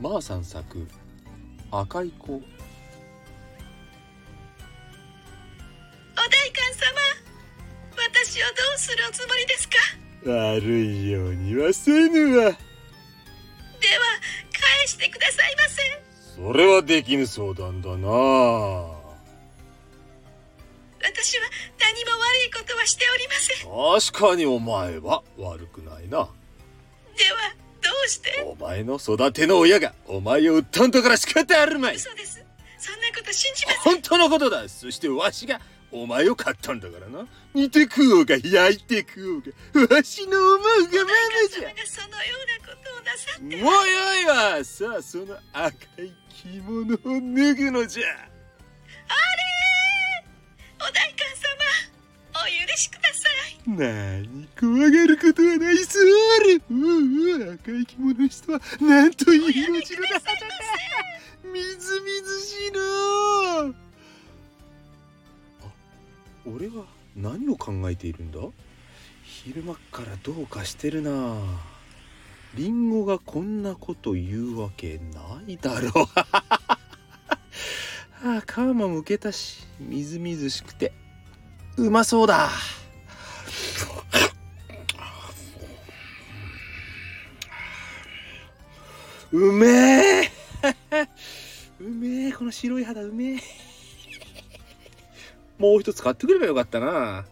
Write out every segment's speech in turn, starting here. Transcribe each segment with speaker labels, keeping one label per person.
Speaker 1: まーさん作赤い子。
Speaker 2: お代官様私をどうするおつもりですか？
Speaker 1: 悪いようにはせぬわ。
Speaker 2: では返してくださいませ。
Speaker 1: それはできぬ相談だな。
Speaker 2: 私は何も悪いことはしておりません。
Speaker 1: 確かにお前は悪くないな。
Speaker 2: ではどうして。
Speaker 1: お前の育ての親がお前を売ったんだから仕方あるまい。
Speaker 2: 嘘です。そんなこと信じません。
Speaker 1: 本当のことだ。そしてわしがお前を買ったんだからな。煮て食おうが焼いて食おうがわしの思うがままじゃ。
Speaker 2: お代官様がそのようなことをなさって。
Speaker 1: おいおいわさあその赤い着物を脱ぐのじゃ。
Speaker 2: おしください。
Speaker 1: 何怖がることはないそうあるうう赤い着物の人はなんという色白だ
Speaker 2: くだ。
Speaker 1: みずみずしいなあ俺は何を考えているんだ？昼間っからどうかしてるな。リンゴがこんなこと言うわけないだろう。あ皮もむけたしみずみずしくて。うまそうだ。うめえ。うめえ。この白い肌うめえ。もう一つ買ってくればよかったな。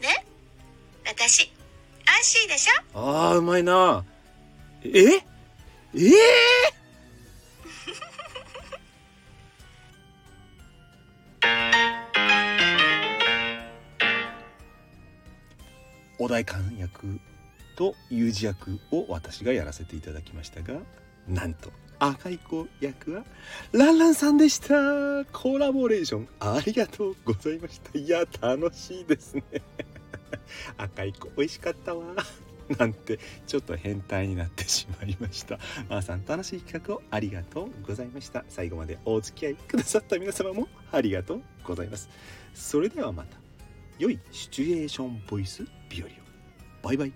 Speaker 2: ね？私でしょ？
Speaker 1: あーうまいな。ええ？え？お代官役と有事役を私がやらせていただきましたがなんと赤い子役はランランさんでした。コラボレーションありがとうございました。いや楽しいですね。赤い子美味しかったわ。なんてちょっと変態になってしまいました。まー、さん楽しい企画をありがとうございました。最後までお付き合いくださった皆様もありがとうございます。それではまた。良いシチュエーションボイス日和を。バイバイ。